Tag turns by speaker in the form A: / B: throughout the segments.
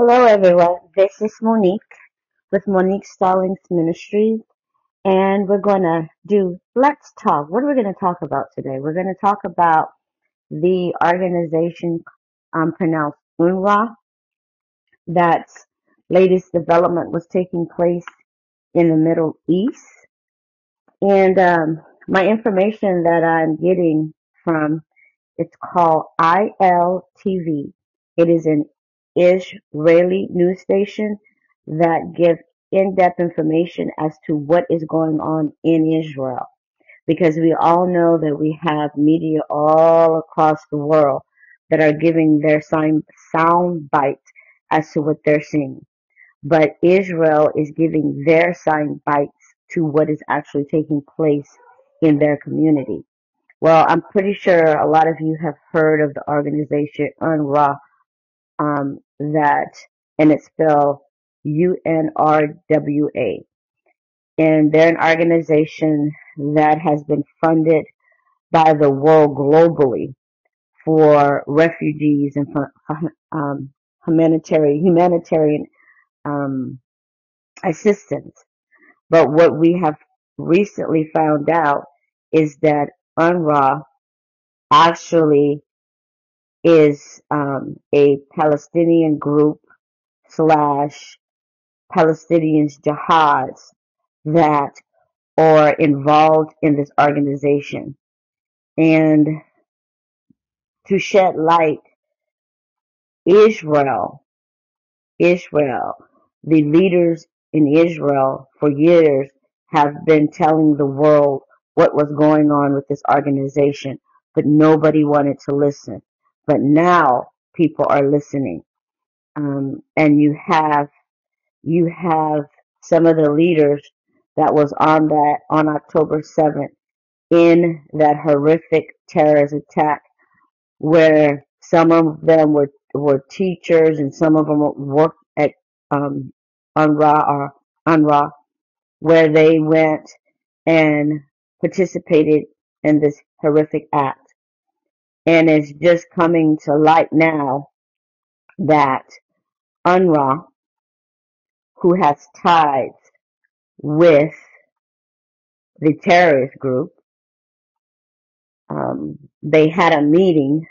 A: Hello, everyone. This is Monique with Monique Stallings Ministries, and we're going to do Let's Talk. What are we going to talk about today? We're going to talk about the organization um, pronounced UNRWA. That's latest development was taking place in the Middle East. And um, my information that I'm getting from it's called ILTV. It is an Israeli news station that gives in-depth information as to what is going on in Israel. Because we all know that we have media all across the world that are giving their sign, sound bites as to what they're seeing. But Israel is giving their sound bites to what is actually taking place in their community. Well, I'm pretty sure a lot of you have heard of the organization UNRWA, um, that, and it's spelled U-N-R-W-A. And they're an organization that has been funded by the world globally for refugees and for um, humanitarian humanitarian um, assistance. But what we have recently found out is that UNRWA actually is um, a Palestinian group slash Palestinians jihads that are involved in this organization. And to shed light, Israel, Israel, the leaders in Israel for years have been telling the world what was going on with this organization, but nobody wanted to listen. But now people are listening. Um, and you have, you have some of the leaders that was on that, on October 7th in that horrific terrorist attack where some of them were, were teachers and some of them worked at, um, UNRWA or UNRWA where they went and participated in this horrific act. And it's just coming to light now that UNRWA, who has ties with the terrorist group, um, they had a meeting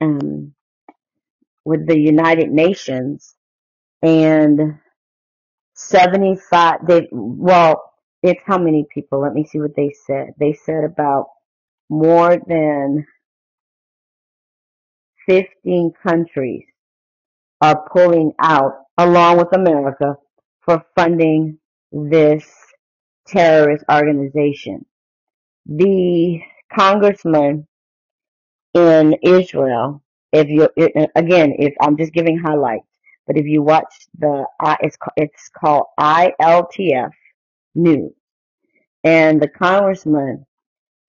A: um, with the United Nations and 75, they, well, it's how many people? Let me see what they said. They said about more than 15 countries are pulling out, along with America, for funding this terrorist organization. The congressman in Israel, if you, again, if I'm just giving highlights, but if you watch the, it's, it's called ILTV News. And the congressman,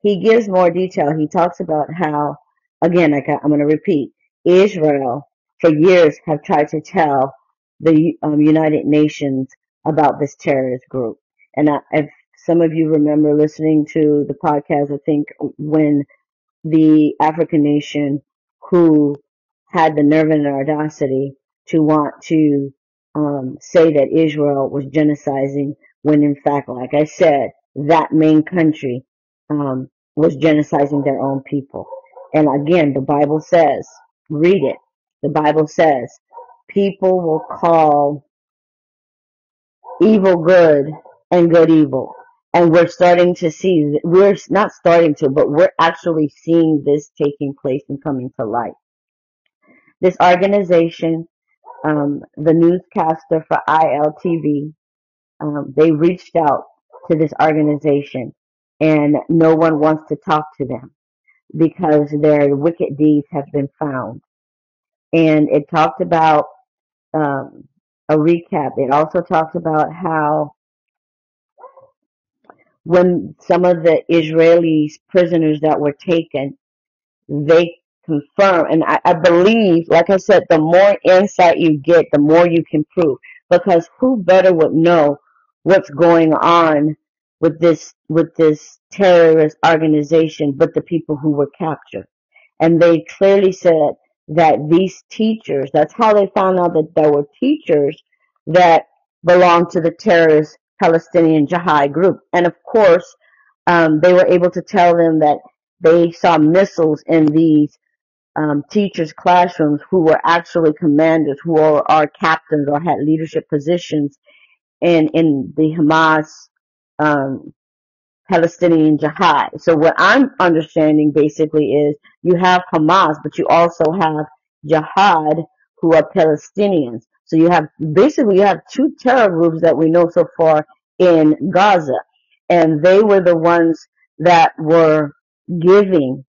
A: he gives more detail. He talks about how, again, like I'm going to repeat, Israel for years have tried to tell the um, United Nations about this terrorist group. And I, if some of you remember listening to the podcast, I think when the African nation who had the nerve and audacity to want to um, say that Israel was genociding when in fact, like I said, that main country um, was genociding their own people. And again, the Bible says, read it. The Bible says, people will call evil good and good evil. And we're starting to see, we're not starting to, but we're actually seeing this taking place and coming to light. This organization, um, the newscaster for ILTV, um, they reached out to this organization and no one wants to talk to them because their wicked deeds have been found. And it talked about um, a recap. It also talked about how when some of the Israeli prisoners that were taken, they confirm, and I, I believe, like I said, the more insight you get, the more you can prove. Because who better would know what's going on with this with this terrorist organization but the people who were captured. And they clearly said that these teachers, that's how they found out that there were teachers that belonged to the terrorist Palestinian Jihad group. And of course, um, they were able to tell them that they saw missiles in these um, teachers' classrooms who were actually commanders, who are, are captains or had leadership positions in in the Hamas um, Palestinian Jihad. So what I'm understanding basically is you have Hamas, but you also have Jihad who are Palestinians. So you have basically you have two terror groups that we know so far in Gaza. And they were the ones that were giving,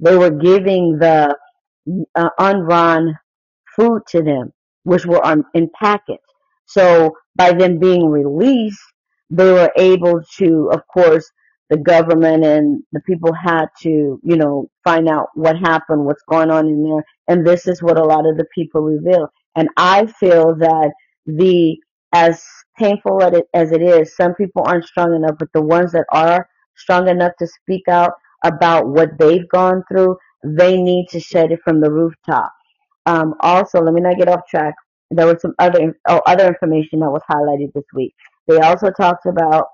A: they were giving the uh, UNRWA food to them, which were on, in packets. So by them being released, they were able to, of course, the government and the people had to, you know, find out what happened, what's going on in there. And this is what a lot of the people reveal. And I feel that the, as painful as it, is, some people aren't strong enough, but the ones that are strong enough to speak out about what they've gone through, they need to shed it from the rooftop um, also, let me not get off track. There was some other oh, other information that was highlighted this week. They also talked about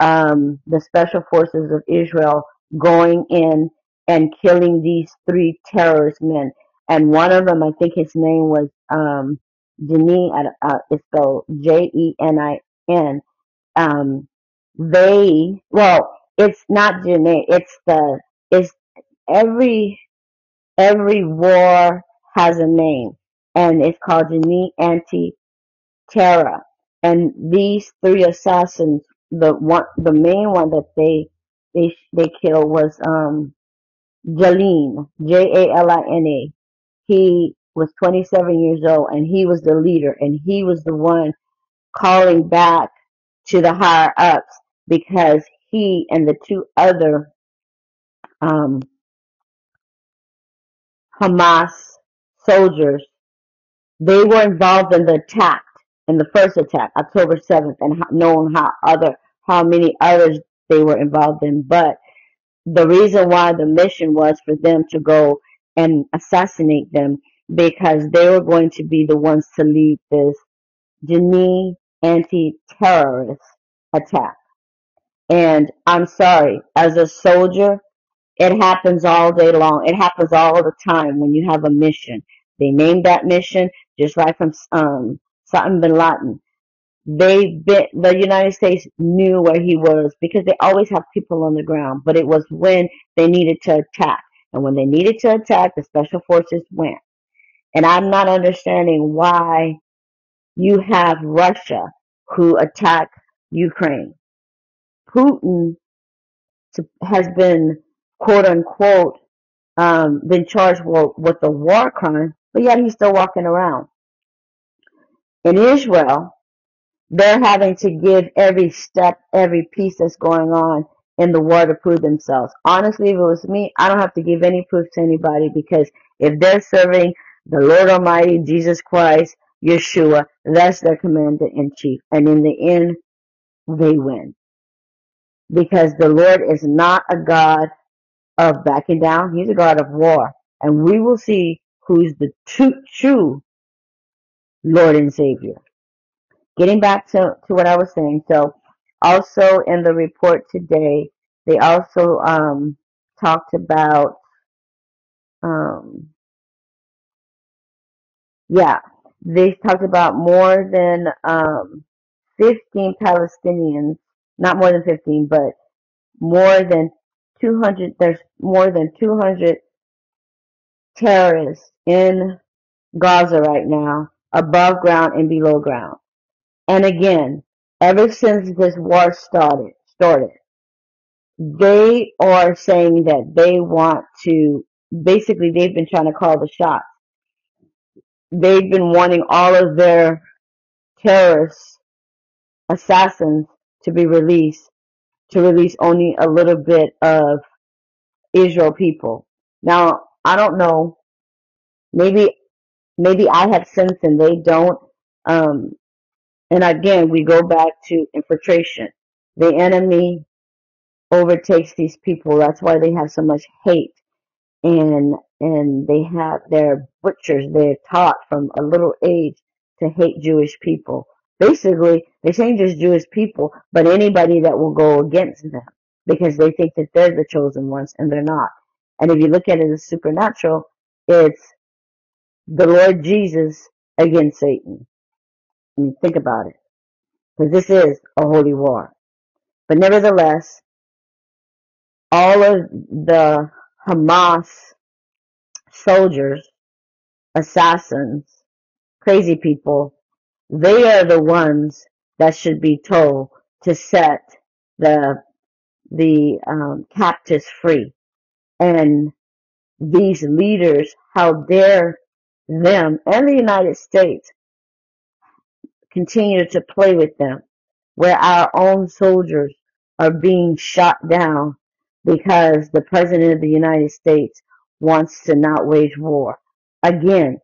A: um, the special forces of Israel going in and killing these three terrorist men. And one of them, I think his name was um, uh, it's spelled J E N I N. Um, they, well, it's not Jenin, it's the, it's every Every war has a name, and it's called Jenin Anti-Terra. And these three assassins, the one, the main one that they they they killed was um Jalin, J A L I N A. He was 27 years old, and he was the leader, and he was the one calling back to the higher ups because he and the two other um Hamas soldiers, they were involved in the attack, in the first attack, October 7th, and knowing how other, how many others they were involved in. But the reason why the mission was for them to go and assassinate them because they were going to be the ones to lead this Jenin anti-terrorist attack. And I'm sorry, as a soldier, it happens all day long. It happens all the time when you have a mission. They name that mission just right from um, Osama bin Laden. They been, the United States knew where he was because they always have people on the ground, but it was when they needed to attack. And when they needed to attack, the special forces went. And I'm not understanding why you have Russia who attack Ukraine. Putin has been quote unquote um, been charged with, with a war crime, but yet he's still walking around. In Israel, they're having to give every step, every piece that's going on in the war to prove themselves. Honestly, if it was me, I don't have to give any proof to anybody because if they're serving the Lord Almighty, Jesus Christ, Yeshua, that's their commander in chief. And in the end, they win. Because the Lord is not a God of backing down. He's a God of war. And we will see who's the true, true Lord and Savior. Getting back to, to what I was saying. So also in the report today, they also um, talked about, um, yeah, they talked about more than um, 15 Palestinians, not more than 15, but more than 200, there's more than 200 terrorists in Gaza right now, above ground and below ground. And again, ever since this war started, started, they are saying that they want to, basically they've been trying to call the shots. They've been wanting all of their terrorists, assassins to be released, to release only a little bit of Israel people. Now, I don't know. Maybe, maybe I have sense and they don't. Um, and again, we go back to infiltration. The enemy overtakes these people. That's why they have so much hate. And and they have their butchers. They're taught from a little age to hate Jewish people. Basically, they're saying just Jewish people, but anybody that will go against them because they think that they're the chosen ones and they're not. And if you look at it as supernatural, it's the Lord Jesus against Satan. I mean, think about it. Because this is a holy war. But nevertheless, all of the Hamas soldiers, assassins, crazy people, they are the ones that should be told to set the the um, captives free. And these leaders, how dare them and the United States continue to play with them, where our own soldiers are being shot down because the President of the United States wants to not wage war. Again,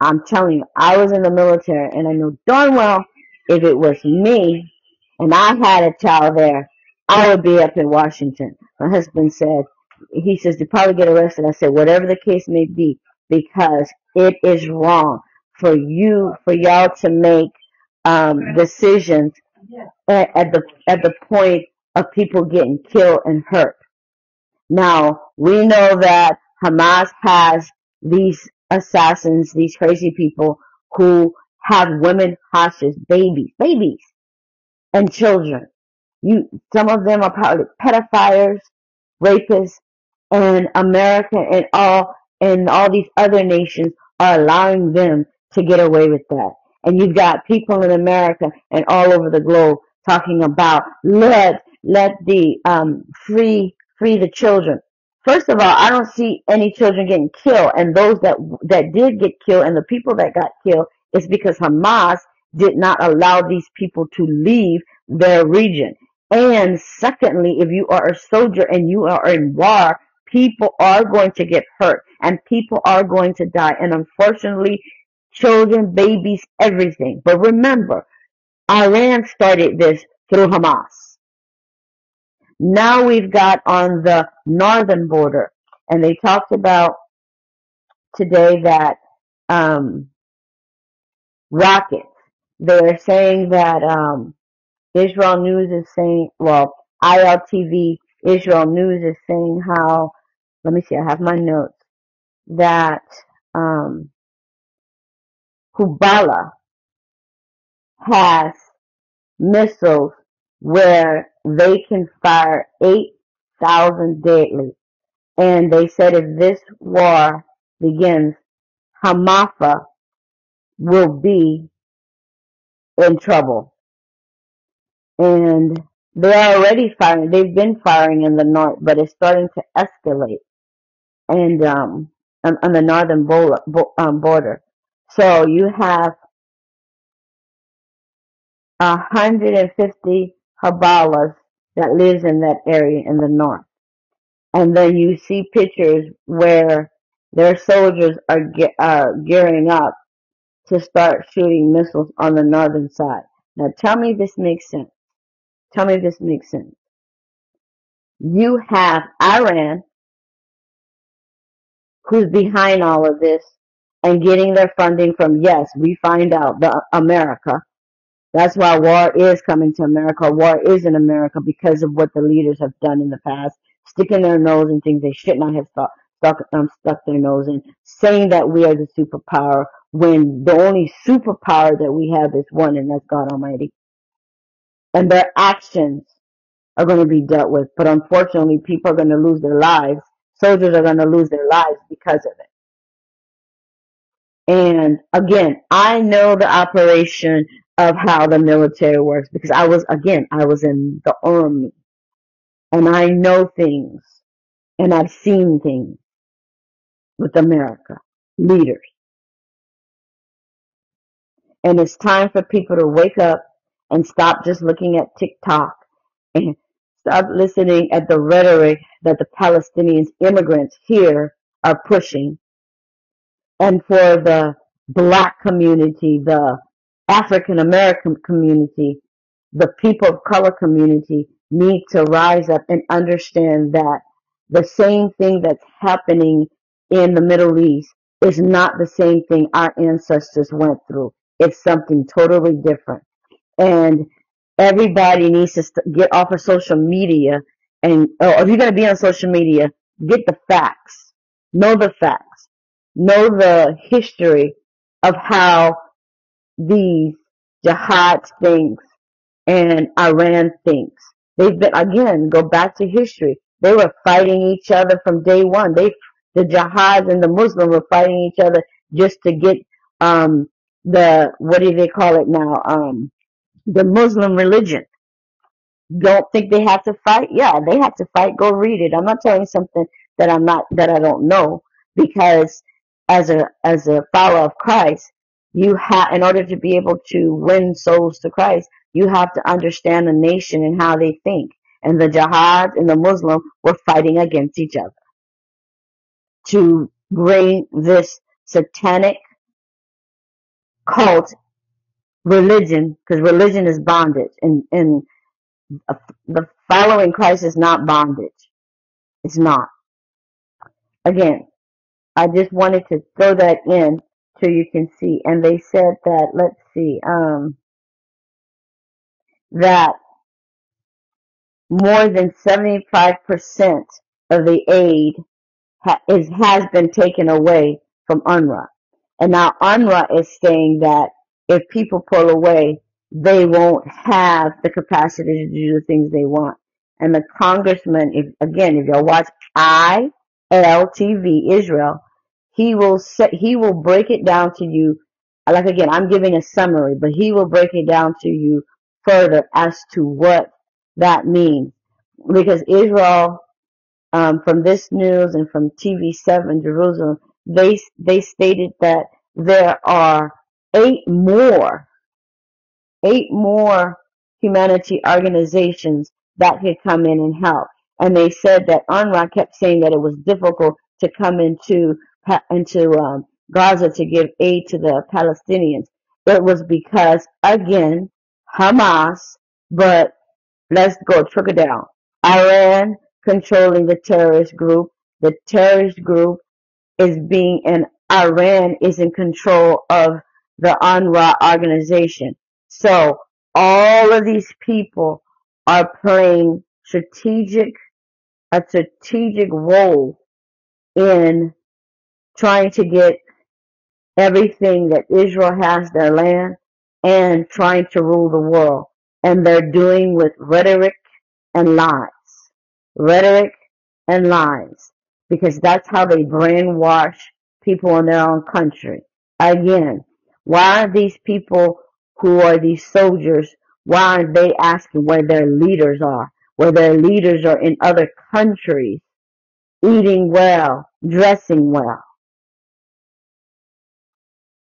A: I'm telling you, I was in the military and I know darn well if it was me and I had a child there, I would be up in Washington. My husband said, he says, you probably get arrested. I said, whatever the case may be, because it is wrong for you, for y'all to make um, decisions at, at the at the point of people getting killed and hurt. Now we know that Hamas has these assassins, these crazy people who have women hostages, babies, babies, and children. You, some of them are probably pedophiles, rapists, and America and all and all these other nations are allowing them to get away with that. And you've got people in America and all over the globe talking about let let the um free free the children. First of all, I don't see any children getting killed, and those that that did get killed and the people that got killed is because Hamas did not allow these people to leave their region. And secondly, if you are a soldier and you are in war, people are going to get hurt and people are going to die. And unfortunately, children, babies, everything. But remember, Iran started this through Hamas. Now we've got on the northern border, and they talked about today that um, rockets. They're saying that um, Israel News is saying, well, ILTV Israel News is saying how, let me see, I have my notes, that um, Hezbollah has missiles where they can fire 8,000 daily. And they said if this war begins, Hamafa will be in trouble. And they're already firing. They've been firing in the north, but it's starting to escalate. And um, on, on the northern um, border. So you have 150 Hezbollahs that lives in that area in the north. And then you see pictures where their soldiers are ge- gearing up to start shooting missiles on the northern side. Now tell me this makes sense. Tell me this makes sense. You have Iran, who's behind all of this and getting their funding from, yes, we find out, the America. That's why war is coming to America. War is in America because of what the leaders have done in the past, sticking their nose in things they should not have stuck, stuck, um, stuck their nose in, saying that we are the superpower when the only superpower that we have is one, and that's God Almighty. And their actions are going to be dealt with. But unfortunately, people are going to lose their lives. Soldiers are going to lose their lives because of it. And again, I know the operation of how the military works because I was, again, I was in the army and I know things and I've seen things with America leaders. And it's time for people to wake up and stop just looking at TikTok and stop listening at the rhetoric that the Palestinians immigrants here are pushing and for the black community, the African American community, the people of color community need to rise up and understand that the same thing that's happening in the Middle East is not the same thing our ancestors went through. It's something totally different. And everybody needs to st- get off of social media and or if you're going to be on social media, get the facts. Know the facts. Know the history of how these jihad things and Iran thinks. They've been again go back to history. They were fighting each other from day one. They the jihads and the Muslims were fighting each other just to get um the what do they call it now um the Muslim religion don't think they have to fight? Yeah, they have to fight. Go read it. I'm not telling you something that I'm not that I don't know because as a as a follower of Christ, you have in order to be able to win souls to Christ, you have to understand the nation and how they think. And the jihad and the Muslim were fighting against each other to bring this satanic cult religion, because religion is bondage, and and the following Christ is not bondage. It's not. Again, I just wanted to throw that in so you can see. And they said that, let's see, um, that more than 75% of the aid ha- is, has been taken away from UNRWA. And now UNRWA is saying that if people pull away, they won't have the capacity to do the things they want. And the congressman, if again, if y'all watch ILTV Israel, he will set, he will break it down to you. Like again, I'm giving a summary, but he will break it down to you further as to what that means. Because Israel, um, from this news and from TV7 Jerusalem, they they stated that there are eight more eight more humanity organizations that could come in and help. And they said that UNRWA kept saying that it was difficult to come into into um, Gaza to give aid to the Palestinians. It was because again Hamas, but let's go trickle down. Iran controlling the terrorist group. The terrorist group is being and Iran is in control of the UNRWA organization. So all of these people are playing strategic a strategic role in trying to get everything that Israel has their land and trying to rule the world. And they're doing with rhetoric and lies. Rhetoric and lies. Because that's how they brainwash people in their own country. Again, why are these people who are these soldiers, why aren't they asking where their leaders are? Where their leaders are in other countries, eating well, dressing well.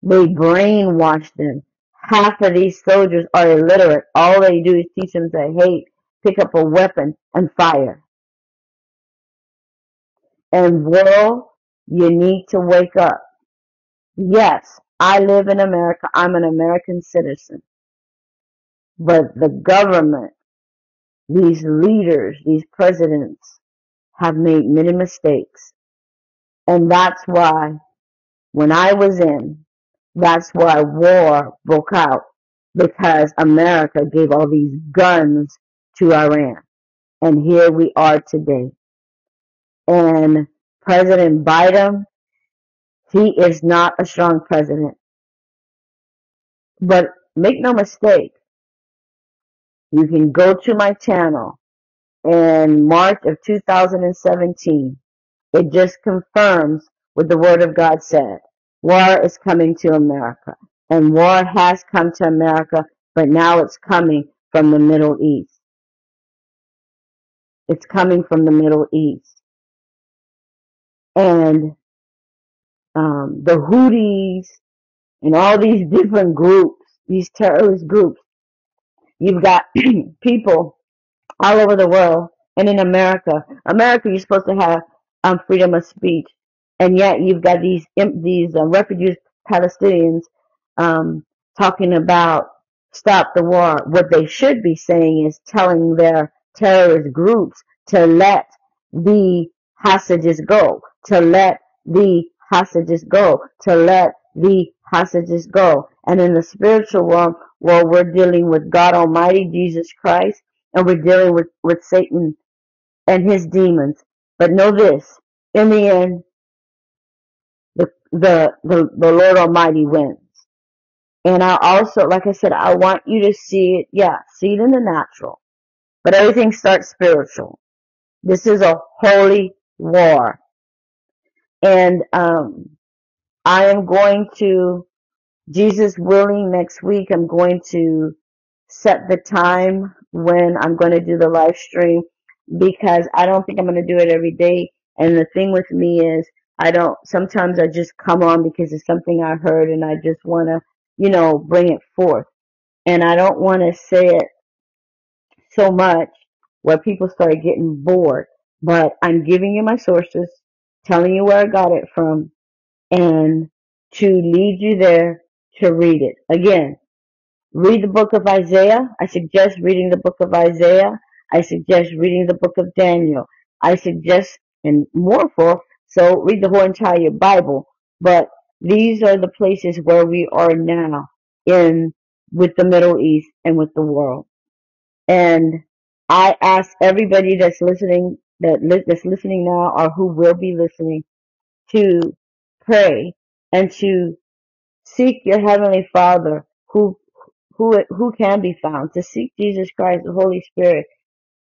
A: They brainwash them. Half of these soldiers are illiterate. All they do is teach them to hate, pick up a weapon, and fire. And world, you need to wake up. Yes, I live in America. I'm an American citizen. But the government, these leaders, these presidents have made many mistakes. And that's why when I was in, that's why war broke out because America gave all these guns to Iran. And here we are today. And President Biden he is not a strong president. But make no mistake, you can go to my channel in March of 2017. It just confirms what the Word of God said. War is coming to America. And war has come to America, but now it's coming from the Middle East. It's coming from the Middle East. And um, the Houthis, and all these different groups, these terrorist groups. You've got people all over the world and in America. America, you're supposed to have um, freedom of speech, and yet you've got these these uh, refugee Palestinians um, talking about stop the war. What they should be saying is telling their terrorist groups to let the hostages go, to let the hostages go, to let the hostages go. And in the spiritual realm, well, we're dealing with God Almighty, Jesus Christ, and we're dealing with, with Satan and his demons. But know this, in the end, the, the, the, the Lord Almighty wins. And I also, like I said, I want you to see it, yeah, see it in the natural. But everything starts spiritual. This is a holy war. And um, I am going to, Jesus willing, next week, I'm going to set the time when I'm going to do the live stream because I don't think I'm going to do it every day. And the thing with me is, I don't, sometimes I just come on because it's something I heard and I just want to, you know, bring it forth. And I don't want to say it so much where people start getting bored. But I'm giving you my sources, telling you where I got it from, and to lead you there to read it. Again, read the book of Isaiah. I suggest reading the book of Isaiah. I suggest reading the book of Daniel. I suggest, and more for, so read the whole entire Bible. But these are the places where we are now in, with the Middle East and with the world. And I ask everybody that's listening, that li- that's listening now, or who will be listening, to pray and to seek your heavenly Father, who who who can be found, to seek Jesus Christ, the Holy Spirit,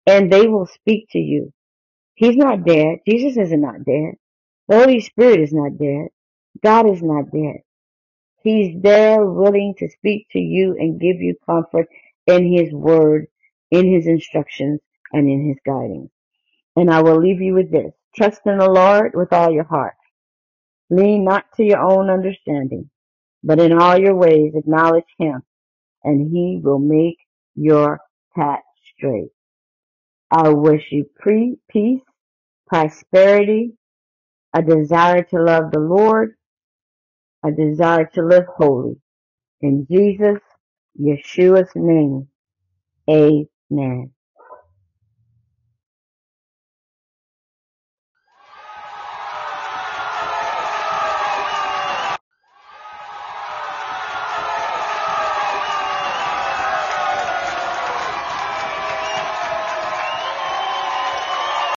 A: and they will speak to you. He's not dead. Jesus is not dead. The Holy Spirit is not dead. God is not dead. He's there willing to speak to you and give you comfort in His Word, in His instructions, and in His guiding. And I will leave you with this. Trust in the Lord with all your heart. Lean not to your own understanding, but in all your ways acknowledge Him, and He will make your path straight. I wish you pre- peace, prosperity, a desire to love the Lord, a desire to live holy. In Jesus, Yeshua's name, amen.